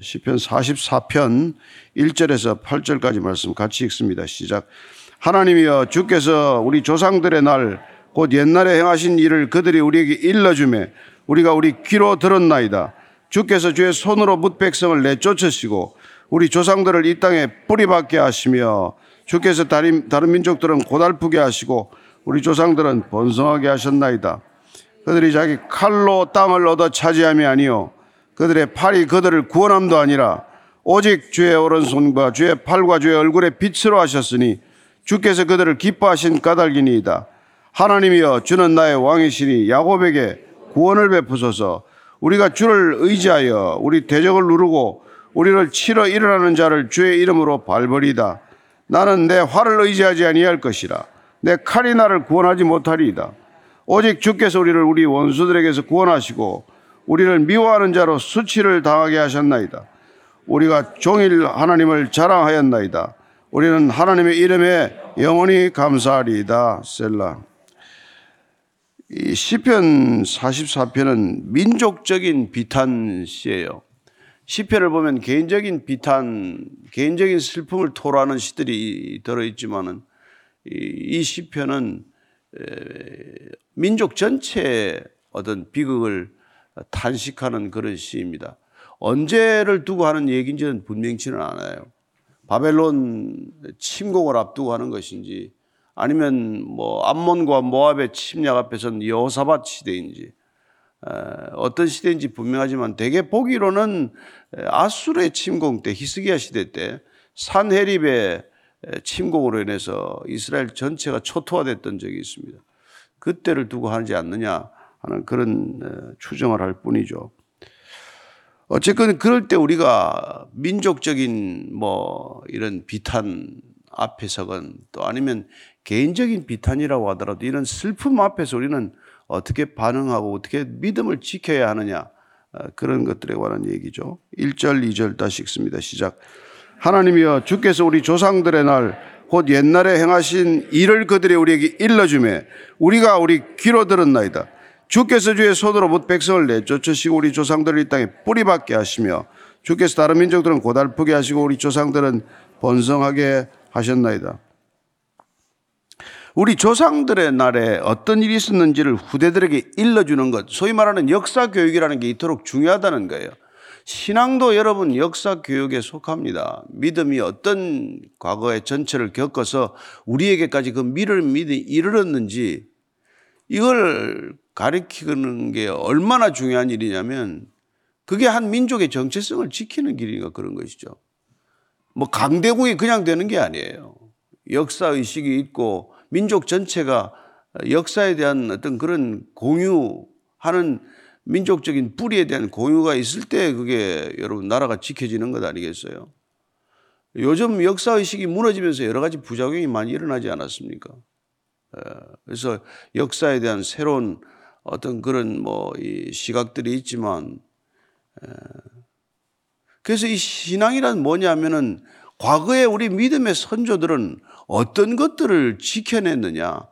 시편 44편 1절에서 8절까지 말씀 같이 읽습니다. 시작. 하나님이여 주께서 우리 조상들의 날 곧 옛날에 행하신 일을 그들이 우리에게 일러주매 우리가 우리 귀로 들었나이다. 주께서 주의 손으로 뭇 백성을 내쫓으시고 우리 조상들을 이 땅에 뿌리박게 하시며 주께서 다른, 다른 민족들은 고달프게 하시고 우리 조상들은 번성하게 하셨나이다. 그들이 자기 칼로 땅을 얻어 차지함이 아니요 그들의 팔이 그들을 구원함도 아니라 오직 주의 오른손과 주의 팔과 주의 얼굴에 빛으로 하셨으니 주께서 그들을 기뻐하신 까닭이니이다. 하나님이여 주는 나의 왕이시니 야곱에게 구원을 베푸소서 우리가 주를 의지하여 우리 대적을 누르고 우리를 치러 일어나는 자를 주의 이름으로 발버리다. 나는 내 활을 의지하지 아니할 것이라. 내 칼이 나를 구원하지 못하리이다. 오직 주께서 우리를 우리 원수들에게서 구원하시고 우리를 미워하는 자로 수치를 당하게 하셨나이다. 우리가 종일 하나님을 자랑하였나이다. 우리는 하나님의 이름에 영원히 감사하리이다. 셀라. 이 시편 44편은 민족적인 비탄 시예요. 시편을 보면 개인적인 비탄, 개인적인 슬픔을 토로하는 시들이 들어 있지만은 이 시편은 민족 전체의 어떤 비극을 탄식하는 그런 시입니다. 언제를 두고 하는 얘기인지는 분명치는 않아요. 바벨론 침공을 앞두고 하는 것인지 아니면 뭐 암몬과 모압의 침략 앞에선 여호사밧 시대인지 어떤 시대인지 분명하지만 대개 보기로는 아수르의 침공 때 히스기야 시대 때 산헤립의 침공으로 인해서 이스라엘 전체가 초토화됐던 적이 있습니다. 그때를 두고 하지 않느냐 하는 그런 추정을 할 뿐이죠. 어쨌든 그럴 때 우리가 민족적인 뭐 이런 비탄 앞에서건 또 아니면 개인적인 비탄이라고 하더라도 이런 슬픔 앞에서 우리는 어떻게 반응하고 어떻게 믿음을 지켜야 하느냐 어, 그런 것들에 관한 얘기죠. 1절, 2절 다시 읽습니다. 시작. 하나님이여 주께서 우리 조상들의 날 곧 옛날에 행하신 일을 그들이 우리에게 일러주매 우리가 우리 귀로 들었나이다. 주께서 주의 손으로 못 백성을 내쫓으시고 우리 조상들을 이 땅에 뿌리박게 하시며 주께서 다른 민족들은 고달프게 하시고 우리 조상들은 번성하게 하셨나이다. 우리 조상들의 날에 어떤 일이 있었는지를 후대들에게 일러주는 것, 소위 말하는 역사 교육이라는 게 이토록 중요하다는 거예요. 신앙도 여러분 역사 교육에 속합니다. 믿음이 어떤 과거의 전체를 겪어서 우리에게까지 그 미를 믿이 이르렀는지 이걸 가리키는 게 얼마나 중요한 일이냐면 그게 한 민족의 정체성을 지키는 길이니까 그런 것이죠. 뭐 강대국이 그냥 되는 게 아니에요. 역사 의식이 있고 민족 전체가 역사에 대한 어떤 그런 공유하는 민족적인 뿌리에 대한 공유가 있을 때 그게 여러분 나라가 지켜지는 것 아니겠어요? 요즘 역사 의식이 무너지면서 여러 가지 부작용이 많이 일어나지 않았습니까? 그래서 역사에 대한 새로운 어떤 그런 뭐 시각들이 있지만 그래서 이 신앙이란 뭐냐면은 과거에 우리 믿음의 선조들은 어떤 것들을 지켜냈느냐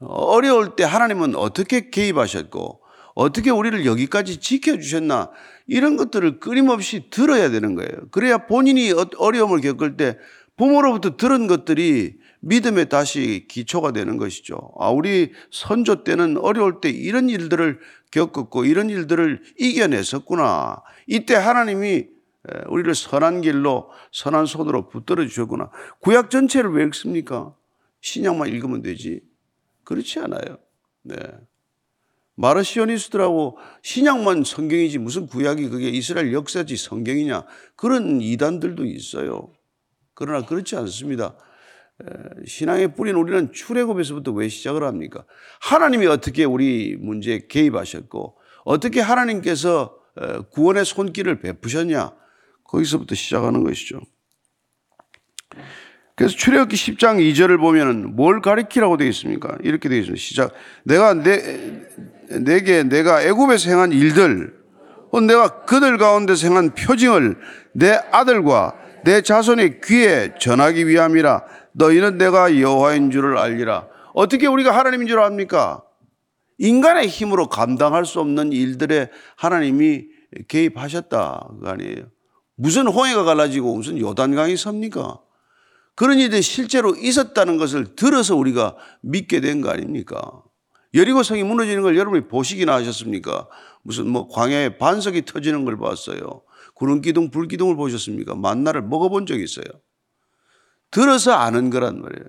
어려울 때 하나님은 어떻게 개입하셨고 어떻게 우리를 여기까지 지켜주셨나 이런 것들을 끊임없이 들어야 되는 거예요. 그래야 본인이 어, 어려움을 겪을 때 부모로부터 들은 것들이 믿음에 다시 기초가 되는 것이죠. 아, 우리 선조 때는 어려울 때 이런 일들을 겪었고 이런 일들을 이겨냈었구나. 이때 하나님이 우리를 선한 길로 선한 손으로 붙들어 주셨구나. 구약 전체를 왜 읽습니까? 신약만 읽으면 되지. 그렇지 않아요. 네. 마르시오니스트라고 신약만 성경이지 무슨 구약이 그게 이스라엘 역사지 성경이냐 그런 이단들도 있어요. 그러나 그렇지 않습니다. 신앙의 뿌리는 우리는 출애굽에서부터 왜 시작을 합니까? 하나님이 어떻게 우리 문제에 개입하셨고 어떻게 하나님께서 구원의 손길을 베푸셨냐 거기서부터 시작하는 것이죠. 그래서 출애굽기 10장 2절을 보면은 뭘 가리키라고 되어 있습니까? 이렇게 되어 있습니다. 시작. 내가 내 내게 내가 애굽에서 행한 일들, 어, 내가 그들 가운데서 행한 표징을 내 아들과 내 자손의 귀에 전하기 위함이라. 너희는 내가 여호와인 줄을 알리라. 어떻게 우리가 하나님인 줄 압니까? 인간의 힘으로 감당할 수 없는 일들에 하나님이 개입하셨다. 그 아니에요. 무슨 홍해가 갈라지고 무슨 요단강이 섭니까? 그런 일이 실제로 있었다는 것을 들어서 우리가 믿게 된 거 아닙니까? 여리고 성이 무너지는 걸 여러분이 보시기나 하셨습니까? 무슨 뭐 광야에 반석이 터지는 걸 봤어요. 구름 기둥, 불 기둥을 보셨습니까? 만나를 먹어본 적이 있어요. 들어서 아는 거란 말이에요.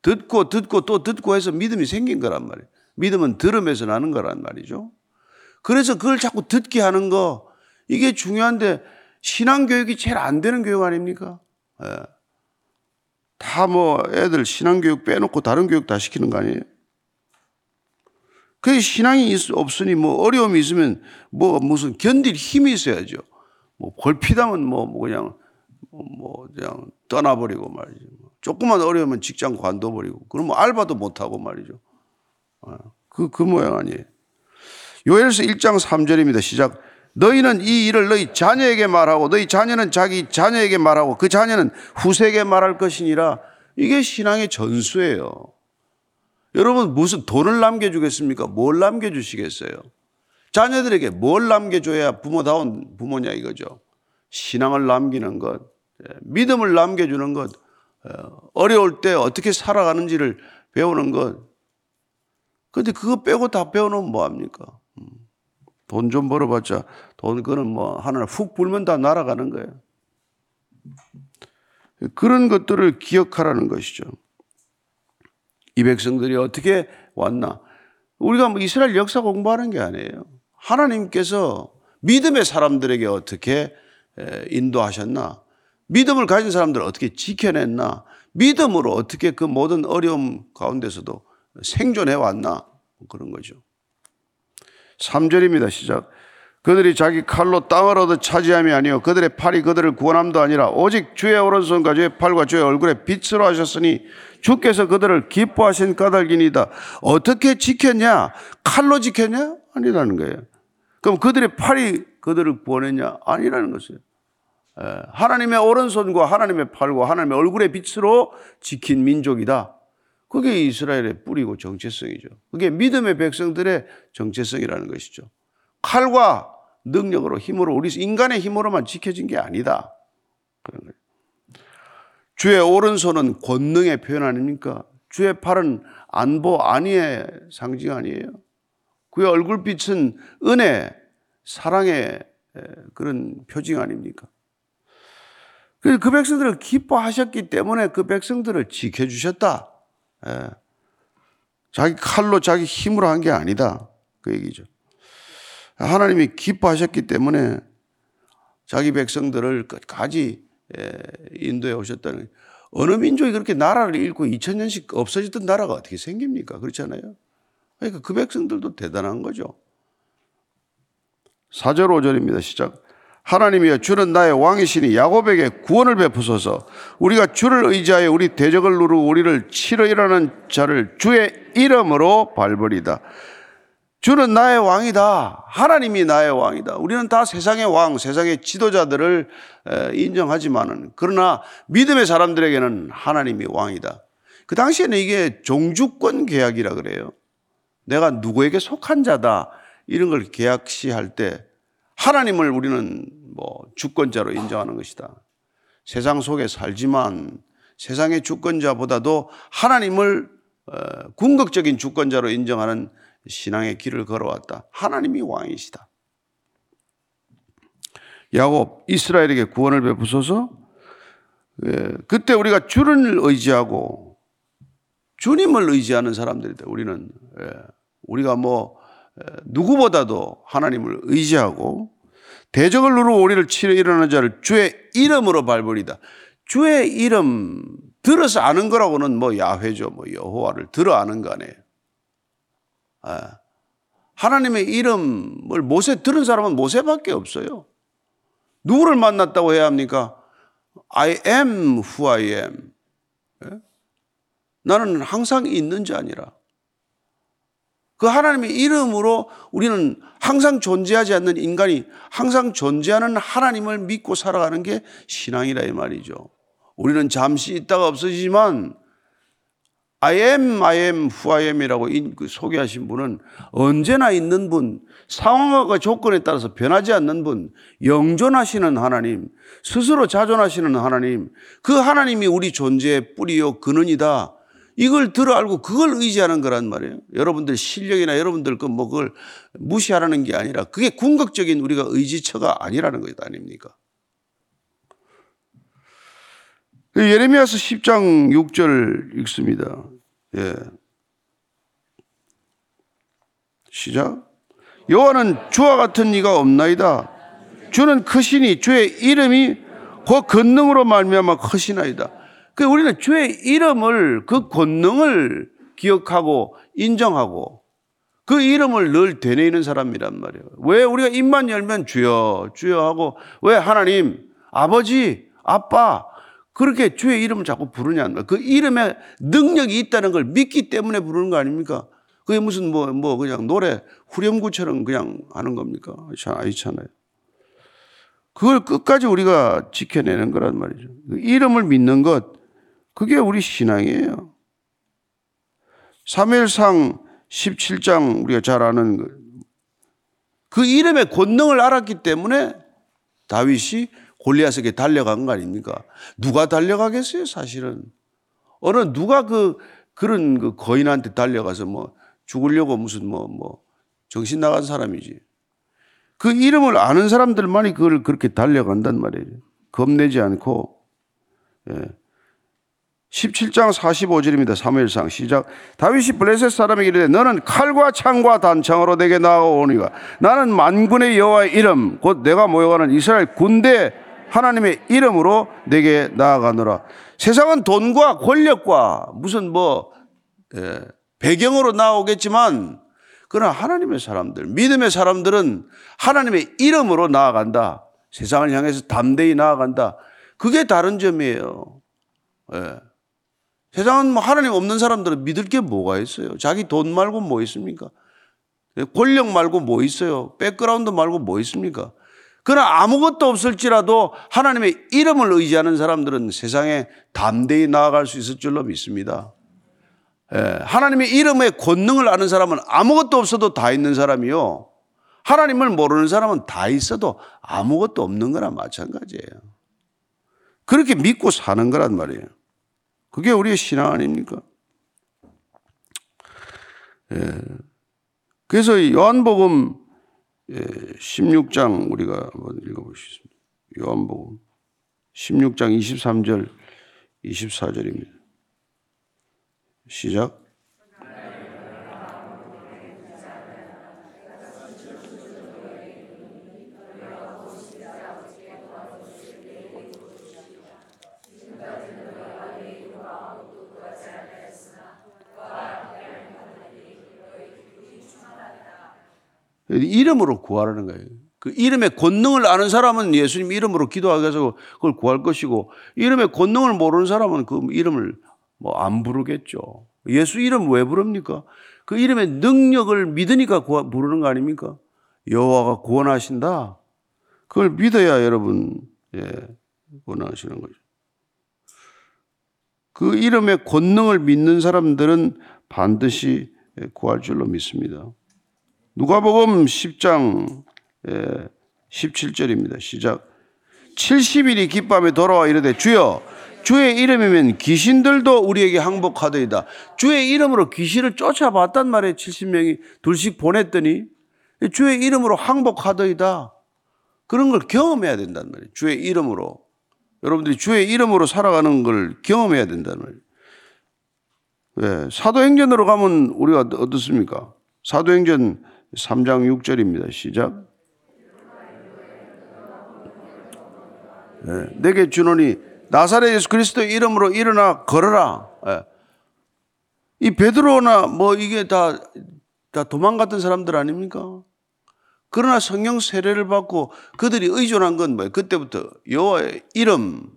듣고 듣고 또 듣고 해서 믿음이 생긴 거란 말이에요. 믿음은 들음에서 나는 거란 말이죠. 그래서 그걸 자꾸 듣게 하는 거 이게 중요한데 신앙 교육이 제일 안 되는 교육 아닙니까? 예. 다뭐 애들 신앙 교육 빼놓고 다른 교육 다 시키는 거 아니에요? 그 신앙이 없으니 뭐 어려움이 있으면 뭐 무슨 견딜 힘이 있어야죠. 뭐 골피다면 뭐, 뭐 그냥 뭐 그냥 떠나버리고 말이죠. 조금만 어려우면 직장 관둬버리고 그러면 뭐 알바도 못하고 말이죠. 그, 그 모양 아니에요. 요엘서 1장 3절입니다. 시작. 너희는 이 일을 너희 자녀에게 말하고 너희 자녀는 자기 자녀에게 말하고 그 자녀는 후세에게 말할 것이니라. 이게 신앙의 전수예요. 여러분 무슨 돈을 남겨주겠습니까? 뭘 남겨주시겠어요? 자녀들에게 뭘 남겨줘야 부모다운 부모냐 이거죠. 신앙을 남기는 것, 예, 믿음을 남겨주는 것, 어, 어려울 때 어떻게 살아가는지를 배우는 것. 근데 그거 빼고 다 배워놓으면 뭐합니까? 음. 돈좀 벌어봤자 돈 그는 뭐 하나 훅 불면 다 날아가는 거예요. 그런 것들을 기억하라는 것이죠. 이 백성들이 어떻게 왔나? 우리가 뭐 이스라엘 역사 공부하는 게 아니에요. 하나님께서 믿음의 사람들에게 어떻게 인도하셨나? 믿음을 가진 사람들을 어떻게 지켜냈나? 믿음으로 어떻게 그 모든 어려움 가운데서도 생존해 왔나? 그런 거죠. 3절입니다. 시작. 그들이 자기 칼로 땅을 얻어 차지함이 아니요 그들의 팔이 그들을 구원함도 아니라 오직 주의 오른손과 주의 팔과 주의 얼굴에 빛으로 하셨으니 주께서 그들을 기뻐하신 까닭이니다. 어떻게 지켰냐? 칼로 지켰냐? 아니라는 거예요. 그럼 그들의 팔이 그들을 구원했냐? 아니라는 것이에요. 예, 하나님의 오른손과 하나님의 팔과 하나님의 얼굴의 빛으로 지킨 민족이다. 그게 이스라엘의 뿌리고 정체성이죠. 그게 믿음의 백성들의 정체성이라는 것이죠. 칼과 능력으로 힘으로 우리 인간의 힘으로만 지켜진 게 아니다. 그런 거예요. 주의 오른손은 권능의 표현 아닙니까? 주의 팔은 안보 안위의 상징 아니에요? 그의 얼굴빛은 은혜, 사랑의 그런 표징 아닙니까? 그 백성들을 기뻐하셨기 때문에 그 백성들을 지켜주셨다. 예. 자기 칼로 자기 힘으로 한 게 아니다. 그 얘기죠. 하나님이 기뻐하셨기 때문에 자기 백성들을 끝까지 예, 인도해 오셨다는 어느 민족이 그렇게 나라를 잃고 2000년씩 없어졌던 나라가 어떻게 생깁니까? 그렇잖아요. 그러니까 그 백성들도 대단한 거죠. 4절 5절입니다. 시작. 하나님이여 주는 나의 왕이시니 야곱에게 구원을 베푸소서. 우리가 주를 의지하여 우리 대적을 누르고 우리를 치러 일하는 자를 주의 이름으로 밟으리다. 주는 나의 왕이다. 하나님이 나의 왕이다. 우리는 다 세상의 왕 세상의 지도자들을 인정하지만은 그러나 믿음의 사람들에게는 하나님이 왕이다. 그 당시에는 이게 종주권 계약이라 그래요. 내가 누구에게 속한 자다. 이런 걸 계약시 할 때 하나님을 우리는 뭐 주권자로 인정하는 것이다. 세상 속에 살지만 세상의 주권자보다도 하나님을 어, 궁극적인 주권자로 인정하는 신앙의 길을 걸어왔다. 하나님이 왕이시다. 야곱 이스라엘에게 구원을 베푸소서. 예, 그때 우리가 주를 의지하고 주님을 의지하는 사람들이다. 우리는 예, 우리가 뭐 누구보다도 하나님을 의지하고 대적을 누르고 우리를 치러 일어나는 자를 주의 이름으로 밟으리다. 주의 이름 들어서 아는 거라고는 뭐 야훼죠. 뭐 여호와를 들어 아는 거 아니에요. 아, 하나님의 이름을 모세 들은 사람은 모세밖에 없어요. 누구를 만났다고 해야 합니까? I am who I am. 예? 나는 항상 있는 자 아니라 그 하나님의 이름으로 우리는 항상 존재하지 않는 인간이 항상 존재하는 하나님을 믿고 살아가는 게 신앙이라 이 말이죠. 우리는 잠시 있다가 없어지지만 I am, I am, who I am이라고 그 소개하신 분은 언제나 있는 분, 상황과 조건에 따라서 변하지 않는 분, 영존하시는 하나님, 스스로 자존하시는 하나님, 그 하나님이 우리 존재의 뿌리요 근원이다. 이걸 들어 알고 그걸 의지하는 거란 말이에요. 여러분들 실력이나 여러분들 그 뭐 그걸 무시하라는 게 아니라 그게 궁극적인 우리가 의지처가 아니라는 것 아닙니까? 그 예레미야서 10장 6절 읽습니다. 예. 시작. 여호와는 주와 같은 이가 없나이다. 주는 크시니 주의 이름이 그 권능으로 말미암아 크시나이다. 그 우리는 주의 이름을 그 권능을 기억하고 인정하고 그 이름을 늘 되뇌이는 사람이란 말이에요. 왜 우리가 입만 열면 주여 주여 하고 왜 하나님 아버지 아빠 그렇게 주의 이름을 자꾸 부르냐는 거예요. 그 이름에 능력이 있다는 걸 믿기 때문에 부르는 거 아닙니까? 그게 무슨 뭐, 뭐 그냥 노래 후렴구처럼 그냥 하는 겁니까? 아니잖아요. 그걸 끝까지 우리가 지켜내는 거란 말이죠. 그 이름을 믿는 것, 그게 우리 신앙이에요. 3일상 17장 우리가 잘 아는 그 이름의 권능을 알았기 때문에 다윗이 골리앗에게 달려간 거 아닙니까? 누가 달려가겠어요, 사실은? 어느 누가 그 그런 그 거인한테 달려가서 뭐 죽으려고 무슨 뭐뭐 정신 나간 사람이지. 그 이름을 아는 사람들만이 그걸 그렇게 달려간단 말이에요. 겁내지 않고. 예. 17장 45절입니다. 사무엘상 시작. 다윗이 블레셋 사람에게 이르되 너는 칼과 창과 단창으로 내게 나아오니가 나는 만군의 여호와의 이름 곧 내가 모여가는 이스라엘 군대 하나님의 이름으로 내게 나아가노라. 세상은 돈과 권력과 무슨 뭐 예, 배경으로 나오겠지만 그러나 하나님의 사람들, 믿음의 사람들은 하나님의 이름으로 나아간다. 세상을 향해서 담대히 나아간다. 그게 다른 점이에요. 예. 세상은 뭐 하나님 없는 사람들은 믿을 게 뭐가 있어요? 자기 돈 말고 뭐 있습니까? 권력 말고 뭐 있어요? 백그라운드 말고 뭐 있습니까? 그러나 아무것도 없을지라도 하나님의 이름을 의지하는 사람들은 세상에 담대히 나아갈 수 있을 줄로 믿습니다. 예, 하나님의 이름의 권능을 아는 사람은 아무것도 없어도 다 있는 사람이요. 하나님을 모르는 사람은 다 있어도 아무것도 없는 거나 마찬가지예요. 그렇게 믿고 사는 거란 말이에요. 그게 우리의 신앙 아닙니까? 예. 그래서 요한복음 16장 예, 우리가 한번 읽어보시겠습니다. 요한복음 16장 23절 24절입니다. 시작. 이름으로 구하라는 거예요. 그 이름의 권능을 아는 사람은 예수님 이름으로 기도하게 해서 그걸 구할 것이고 이름의 권능을 모르는 사람은 그 이름을 뭐 안 부르겠죠. 예수 이름 왜 부릅니까? 그 이름의 능력을 믿으니까 부르는 거 아닙니까? 여호와가 구원하신다. 그걸 믿어야 여러분 예, 구원하시는 거죠. 그 이름의 권능을 믿는 사람들은 반드시 구할 줄로 믿습니다. 누가복음 10장 17절입니다. 시작. 70일이 기밤에 돌아와 이르되 주여 주의 이름이면 귀신들도 우리에게 항복하더이다. 주의 이름으로 귀신을 쫓아봤단 말이에요. 70명이 둘씩 보냈더니 주의 이름으로 항복하더이다. 그런 걸 경험해야 된단 말이에요. 주의 이름으로. 여러분들이 주의 이름으로 살아가는 걸 경험해야 된단 말이에요. 왜? 사도행전으로 가면 우리가 어떻습니까? 사도행전 3장 6절입니다. 시작. 네. 내게 주노니 나사렛 예수 그리스도의 이름으로 일어나 걸어라. 네. 이 베드로나 뭐 이게 다, 다 도망갔던 사람들 아닙니까? 그러나 성령 세례를 받고 그들이 의존한 건 뭐예요? 그때부터 여호와의 이름,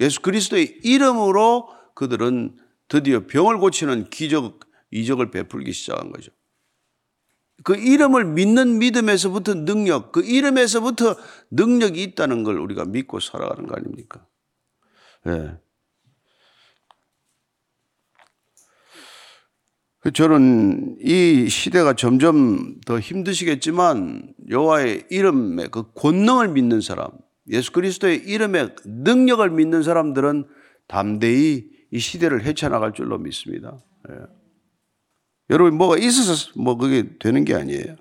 예수 그리스도의 이름으로 그들은 드디어 병을 고치는 기적, 이적을 베풀기 시작한 거죠. 그 이름을 믿는 믿음에서부터 능력, 그 이름에서부터 능력이 있다는 걸 우리가 믿고 살아가는 거 아닙니까? 예. 그 저는 이 시대가 점점 더 힘드시겠지만 여호와의 이름의 그 권능을 믿는 사람, 예수 그리스도의 이름의 능력을 믿는 사람들은 담대히 이 시대를 헤쳐나갈 줄로 믿습니다. 예. 여러분 뭐가 있어서 뭐 그게 되는 게 아니에요.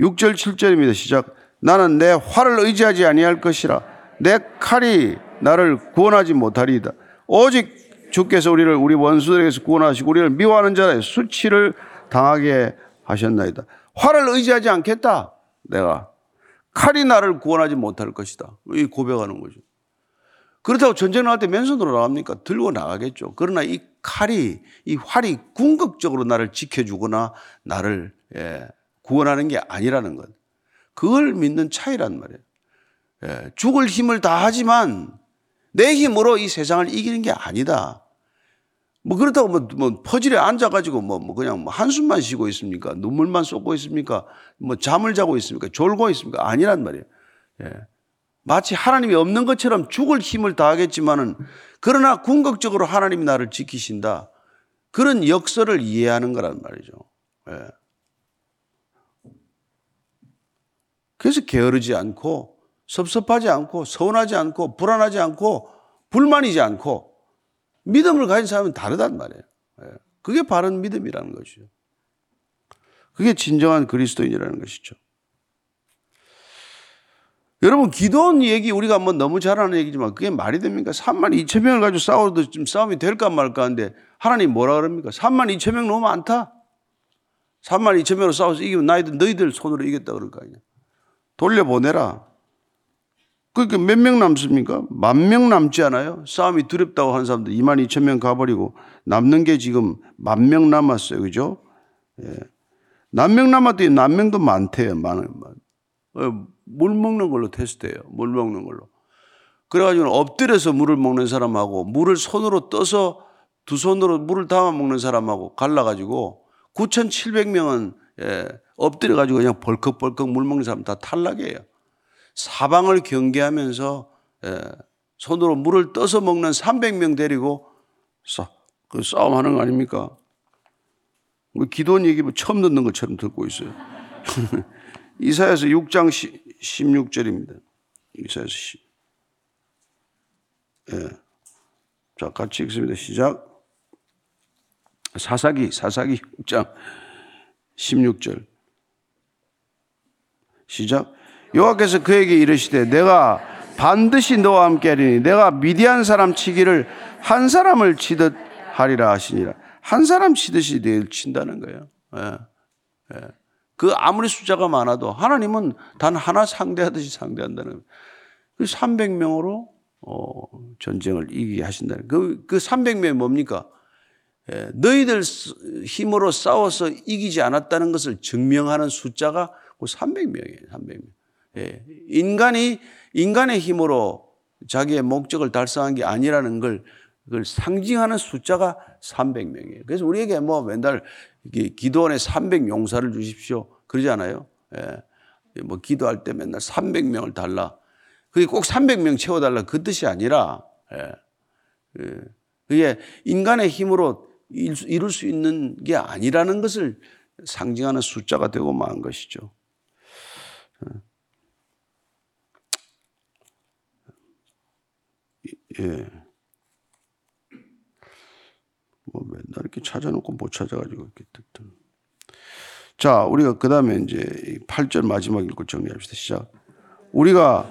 6절 7절입니다. 시작. 나는 내 활을 의지하지 아니할 것이라 내 칼이 나를 구원하지 못하리이다. 오직 주께서 우리를 우리 원수들에게서 구원하시고 우리를 미워하는 자의 수치를 당하게 하셨나이다. 활을 의지하지 않겠다. 내가 칼이 나를 구원하지 못할 것이다. 이 고백하는 거죠. 그렇다고 전쟁 나갈 때 맨손으로 나갑니까? 들고 나가겠죠. 그러나 이 칼이, 이 활이 궁극적으로 나를 지켜주거나 나를 예, 구원하는 게 아니라는 것. 그걸 믿는 차이란 말이에요. 예, 죽을 힘을 다하지만 내 힘으로 이 세상을 이기는 게 아니다. 뭐 그렇다고 뭐, 뭐 퍼즐에 앉아가지고 뭐, 뭐 그냥 뭐 한숨만 쉬고 있습니까? 눈물만 쏟고 있습니까? 뭐 잠을 자고 있습니까? 졸고 있습니까? 아니란 말이에요. 예. 마치 하나님이 없는 것처럼 죽을 힘을 다하겠지만은 그러나 궁극적으로 하나님이 나를 지키신다. 그런 역설을 이해하는 거란 말이죠. 예. 그래서 게으르지 않고 섭섭하지 않고 서운하지 않고 불안하지 않고 불만이지 않고 믿음을 가진 사람은 다르단 말이에요. 예. 그게 바른 믿음이라는 것이죠. 그게 진정한 그리스도인이라는 것이죠. 여러분, 기도원 얘기 우리가 한번 너무 잘하는 얘기지만 그게 말이 됩니까? 3만 2천 명을 가지고 싸워도 좀 싸움이 될까 말까 하는데 하나님 뭐라 그럽니까? 3만 2천 명 너무 많다? 3만 2천 명으로 싸워서 이기면 나이들, 너희들 손으로 이겼다 그럴 거 아니야. 돌려보내라. 그러니까 몇 명 남습니까? 만 명 남지 않아요? 싸움이 두렵다고 한 사람들 2만 2천 명 가버리고 남는 게 지금 만 명 남았어요. 그죠? 예. 남명 남았더니 남명도 많대요. 많아요. 어, 물 먹는 걸로 테스트해요. 물 먹는 걸로. 그래가지고 엎드려서 물을 먹는 사람하고 물을 손으로 떠서 두 손으로 물을 담아 먹는 사람하고 갈라가지고 9,700명은 예, 엎드려가지고 그냥 벌컥벌컥 물 먹는 사람 다 탈락이에요. 사방을 경계하면서 예, 손으로 물을 떠서 먹는 300명 데리고 싸, 그 싸움하는 거 아닙니까? 뭐 기도원 얘기 뭐 처음 듣는 것처럼 듣고 있어요. 이사야서 6장 16절입니다. 이사야서 10. 예. 자, 같이 읽습니다. 시작. 사사기, 사사기 6장 16절. 시작. 여호와께서 그에게 이르시되 내가 반드시 너와 함께 하리니 내가 미디안 사람 치기를 한 사람을 치듯 하리라 하시니라. 한 사람 치듯이 내일 친다는 거예요. 예. 예. 그 아무리 숫자가 많아도 하나님은 단 하나 상대하듯이 상대한다는. 그 300명으로 어, 전쟁을 이기게 하신다는 그, 그 300명이 뭡니까? 예, 너희들 힘으로 싸워서 이기지 않았다는 것을 증명하는 숫자가 그 300명이에요. 300명. 예, 인간이 인간의 힘으로 자기의 목적을 달성한 게 아니라는 걸 그걸 상징하는 숫자가 300명이에요. 그래서 우리에게 뭐 맨날 기도원에 300 용사를 주십시오. 그러지 않아요? 예. 뭐 기도할 때 맨날 300명을 달라. 그게 꼭 300명 채워달라. 그 뜻이 아니라, 예. 예. 그게 인간의 힘으로 이룰 수 있는 게 아니라는 것을 상징하는 숫자가 되고 만 것이죠. 예. 뭐 맨날 이렇게 찾아놓고 못 찾아가지고 이렇게 듣던. 자, 우리가 그 다음에 이제 8절 마지막 읽고 정리합시다. 시작. 우리가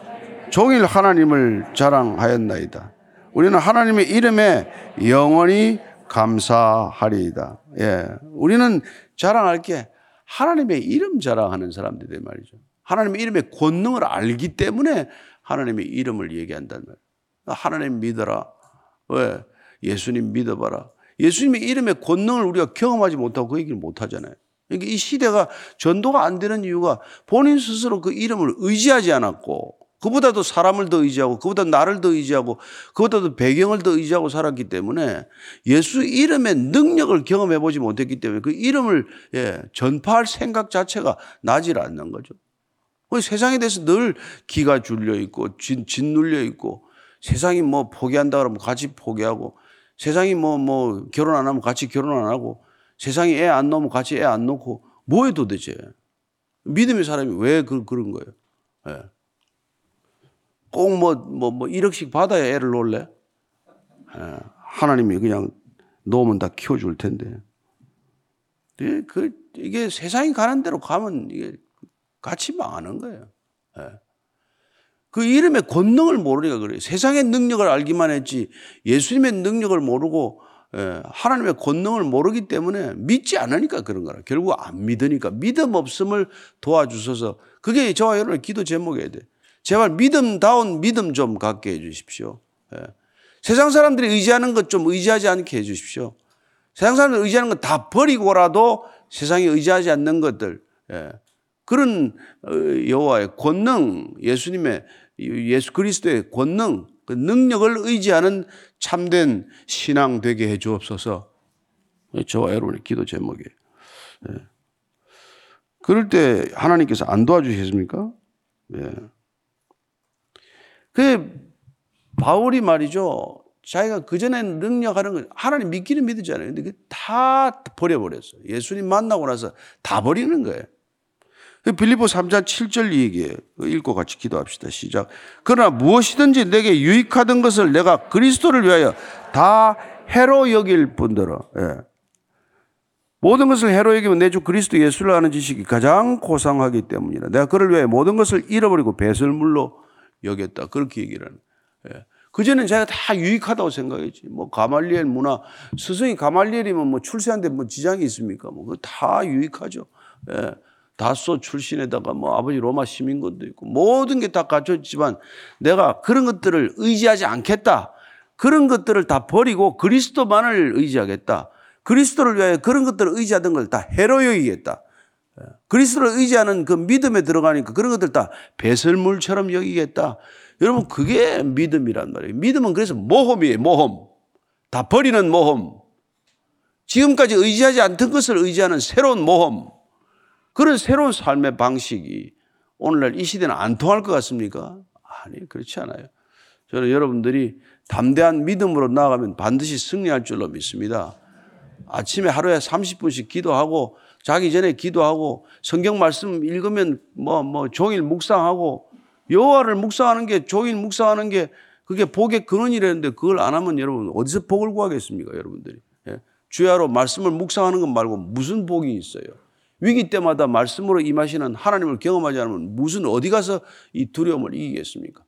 종일 하나님을 자랑하였나이다. 우리는 하나님의 이름에 영원히 감사하리이다. 예. 우리는 자랑할 게 하나님의 이름 자랑하는 사람들이 말이죠. 하나님의 이름의 권능을 알기 때문에 하나님의 이름을 얘기한단 말이에요. 하나님 믿어라. 왜? 예수님 믿어봐라. 예수님의 이름의 권능을 우리가 경험하지 못하고 그 얘기를 못 하잖아요. 그러니까 이 시대가 전도가 안 되는 이유가 본인 스스로 그 이름을 의지하지 않았고 그보다도 사람을 더 의지하고 그보다 나를 더 의지하고 그보다도 배경을 더 의지하고 살았기 때문에 예수 이름의 능력을 경험해 보지 못했기 때문에 그 이름을 예, 전파할 생각 자체가 나질 않는 거죠. 세상에 대해서 늘 기가 줄려 있고 진, 짓눌려 있고 세상이 뭐 포기한다 그러면 같이 포기하고 세상이 뭐, 뭐, 결혼 안 하면 같이 결혼 안 하고 세상에 애안 놓으면 같이 애안 놓고 뭐해 도대체? 믿음의 사람이 왜 그, 그런 거예요? 예. 꼭 뭐, 뭐, 뭐 1억씩 받아야 애를 놓을래? 예. 하나님이 그냥 놓으면 다 키워줄 텐데. 예, 그, 이게 세상이 가는 대로 가면 이게 같이 망하는 거예요. 예. 그 이름의 권능을 모르니까 그래요. 세상의 능력을 알기만 했지 예수님의 능력을 모르고 예, 하나님의 권능을 모르기 때문에 믿지 않으니까 그런 거라. 결국 안 믿으니까 믿음 없음을 도와주셔서 그게 저와 여러분의 기도 제목이어야 돼. 제발 믿음다운 믿음 좀 갖게 해 주십시오. 예. 세상 사람들이 의지하는 것 좀 의지하지 않게 해 주십시오. 세상 사람들이 의지하는 것 다 버리고라도 세상에 의지하지 않는 것들 예. 그런 어, 여호와의 권능, 예수님의 예수 그리스도의 권능, 그 능력을 의지하는 참된 신앙 되게 해 주옵소서. 저와 여러분의 기도 제목이에요. 예. 그럴 때 하나님께서 안 도와주시겠습니까? 예. 그 바울이 말이죠. 자기가 그전에 능력하는 거 하나님 믿기는 믿었잖아요. 근데 다 버려버렸어요. 예수님 만나고 나서 다 버리는 거예요. 그 빌리보 3장 7절 얘기에 읽고 같이 기도합시다. 시작. 그러나 무엇이든지 내게 유익하던 것을 내가 그리스도를 위하여 다 해로 여길 뿐더러. 예. 모든 것을 해로 여기면 내 주 그리스도 예수를 아는 지식이 가장 고상하기 때문이라. 내가 그를 위하여 모든 것을 잃어버리고 배설물로 여겼다. 그렇게 얘기를 하는. 예. 그전엔 제가 다 유익하다고 생각했지. 뭐 가말리엘 문화, 스승이 가말리엘이면 뭐 출세하는데 뭐 지장이 있습니까? 뭐 그거 다 유익하죠. 예. 다소 출신에다가 뭐 아버지 로마 시민권도 있고 모든 게 다 갖춰있지만 내가 그런 것들을 의지하지 않겠다. 그런 것들을 다 버리고 그리스도만을 의지하겠다. 그리스도를 위하여 그런 것들을 의지하던 걸 다 해로 여기겠다. 그리스도를 의지하는 그 믿음에 들어가니까 그런 것들 다 배설물처럼 여기겠다. 여러분 그게 믿음이란 말이에요. 믿음은 그래서 모험이에요. 모험. 다 버리는 모험. 지금까지 의지하지 않던 것을 의지하는 새로운 모험. 그런 새로운 삶의 방식이 오늘날 이 시대는 안 통할 것 같습니까? 아니, 그렇지 않아요. 저는 여러분들이 담대한 믿음으로 나아가면 반드시 승리할 줄로 믿습니다. 아침에 하루에 30분씩 기도하고 자기 전에 기도하고 성경 말씀 읽으면 뭐, 뭐 종일 묵상하고 여호와를 묵상하는 게 종일 묵상하는 게 그게 복의 근원이라는데 그걸 안 하면 여러분 어디서 복을 구하겠습니까 여러분들이 예? 주야로 말씀을 묵상하는 것 말고 무슨 복이 있어요 위기 때마다 말씀으로 임하시는 하나님을 경험하지 않으면 무슨 어디 가서 이 두려움을 이기겠습니까?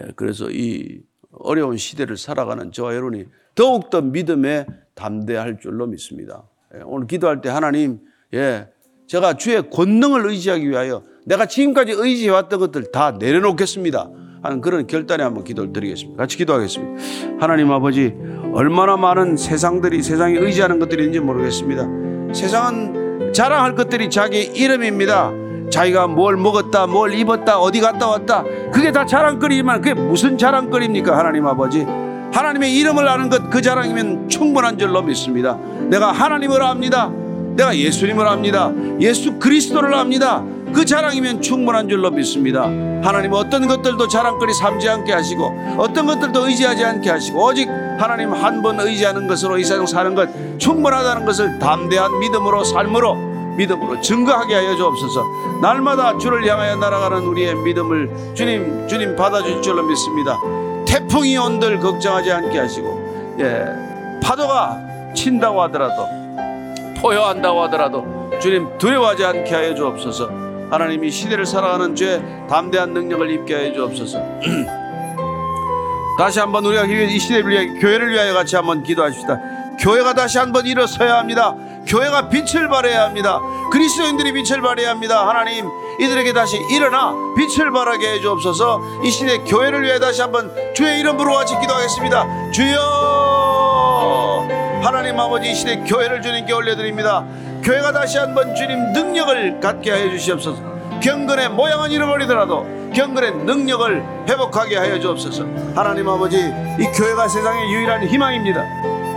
예, 그래서 이 어려운 시대를 살아가는 저와 여러분이 더욱더 믿음에 담대할 줄로 믿습니다. 예, 오늘 기도할 때 하나님, 예, 제가 주의 권능을 의지하기 위하여 내가 지금까지 의지해왔던 것들 다 내려놓겠습니다. 하는 그런 결단에 한번 기도를 드리겠습니다. 같이 기도하겠습니다. 하나님 아버지, 얼마나 많은 세상들이 세상에 의지하는 것들이 있는지 모르겠습니다. 세상은 자랑할 것들이 자기 이름입니다. 자기가 뭘 먹었다, 뭘 입었다, 어디 갔다 왔다. 그게 다 자랑거리지만 그게 무슨 자랑거리입니까? 하나님 아버지. 하나님의 이름을 아는 것 그 자랑이면 충분한 줄로 믿습니다. 내가 하나님을 압니다. 내가 예수님을 압니다. 예수 그리스도를 압니다. 그 자랑이면 충분한 줄로 믿습니다. 하나님 어떤 것들도 자랑거리 삼지 않게 하시고 어떤 것들도 의지하지 않게 하시고 오직 하나님 한 번 의지하는 것으로 이 세상 사는 것 충분하다는 것을 담대한 믿음으로 삶으로 믿음으로 증거하게 하여 주옵소서. 날마다 주를 향하여 날아가는 우리의 믿음을 주님 주님 받아줄 줄로 믿습니다. 태풍이 온들 걱정하지 않게 하시고 예, 파도가 친다고 하더라도 포효한다고 하더라도 주님 두려워하지 않게 하여 주옵소서. 하나님 이 시대를 살아가는 죄 담대한 능력을 입게 하여 주옵소서. 다시 한번 우리가 이 시대를 위해 교회를 위하여 같이 한번 기도하십시다. 교회가 다시 한번 일어서야 합니다. 교회가 빛을 발해야 합니다. 그리스도인들이 빛을 발해야 합니다. 하나님 이들에게 다시 일어나 빛을 발하게 해 주옵소서. 이 시대 교회를 위해 다시 한번 주의 이름으로 같이 기도하겠습니다. 주여 하나님 아버지 이 시대 교회를 주님께 올려드립니다. 교회가 다시 한번 주님 능력을 갖게 하여 주시옵소서. 경건의 모양은 잃어버리더라도 경건의 능력을 회복하게 하여 주옵소서. 하나님 아버지 이 교회가 세상의 유일한 희망입니다.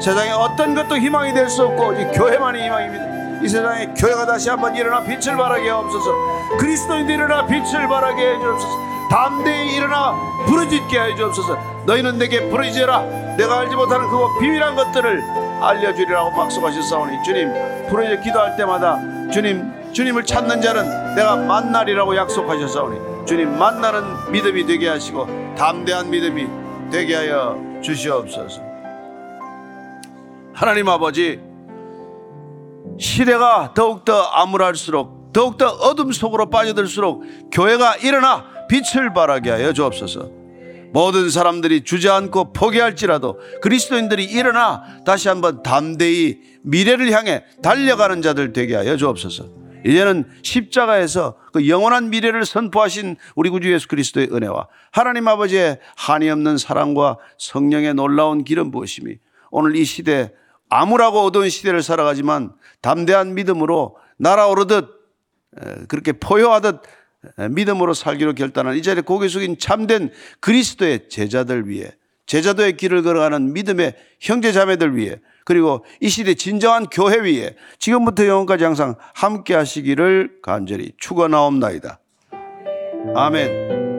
세상에 어떤 것도 희망이 될 수 없고 이 교회만이 희망입니다. 이 세상에 교회가 다시 한번 일어나 빛을 발하게 하옵소서. 그리스도인들이 일어나 빛을 발하게 해 주옵소서. 담대히 일어나 부르짖게 해 주옵소서. 너희는 내게 부르짖어라. 내가 알지 못하는 그 비밀한 것들을 알려주리라고 약속하셨사오니 주님 부르짖어 기도할 때마다 주님 주님을 찾는 자는 내가 만나리라고 약속하셨사오니 주님 만나는 믿음이 되게 하시고 담대한 믿음이 되게 하여 주시옵소서 하나님 아버지 시대가 더욱더 암울할수록 더욱더 어둠 속으로 빠져들수록 교회가 일어나 빛을 발하게 하여 주옵소서. 모든 사람들이 주저앉고 포기할지라도 그리스도인들이 일어나 다시 한번 담대히 미래를 향해 달려가는 자들 되게 하여 주옵소서. 이제는 십자가에서 그 영원한 미래를 선포하신 우리 구주 예수 그리스도의 은혜와 하나님 아버지의 한이 없는 사랑과 성령의 놀라운 기름 부으심이 오늘 이 시대 암울하고 어두운 시대를 살아가지만 담대한 믿음으로 날아오르듯 에, 그렇게 포효하듯 에, 믿음으로 살기로 결단한 이 자리에 고개 숙인 참된 그리스도의 제자들 위해 제자도의 길을 걸어가는 믿음의 형제 자매들 위해 그리고 이 시대 진정한 교회 위에 지금부터 영원까지 항상 함께 하시기를 간절히 축원하옵나이다. 아멘.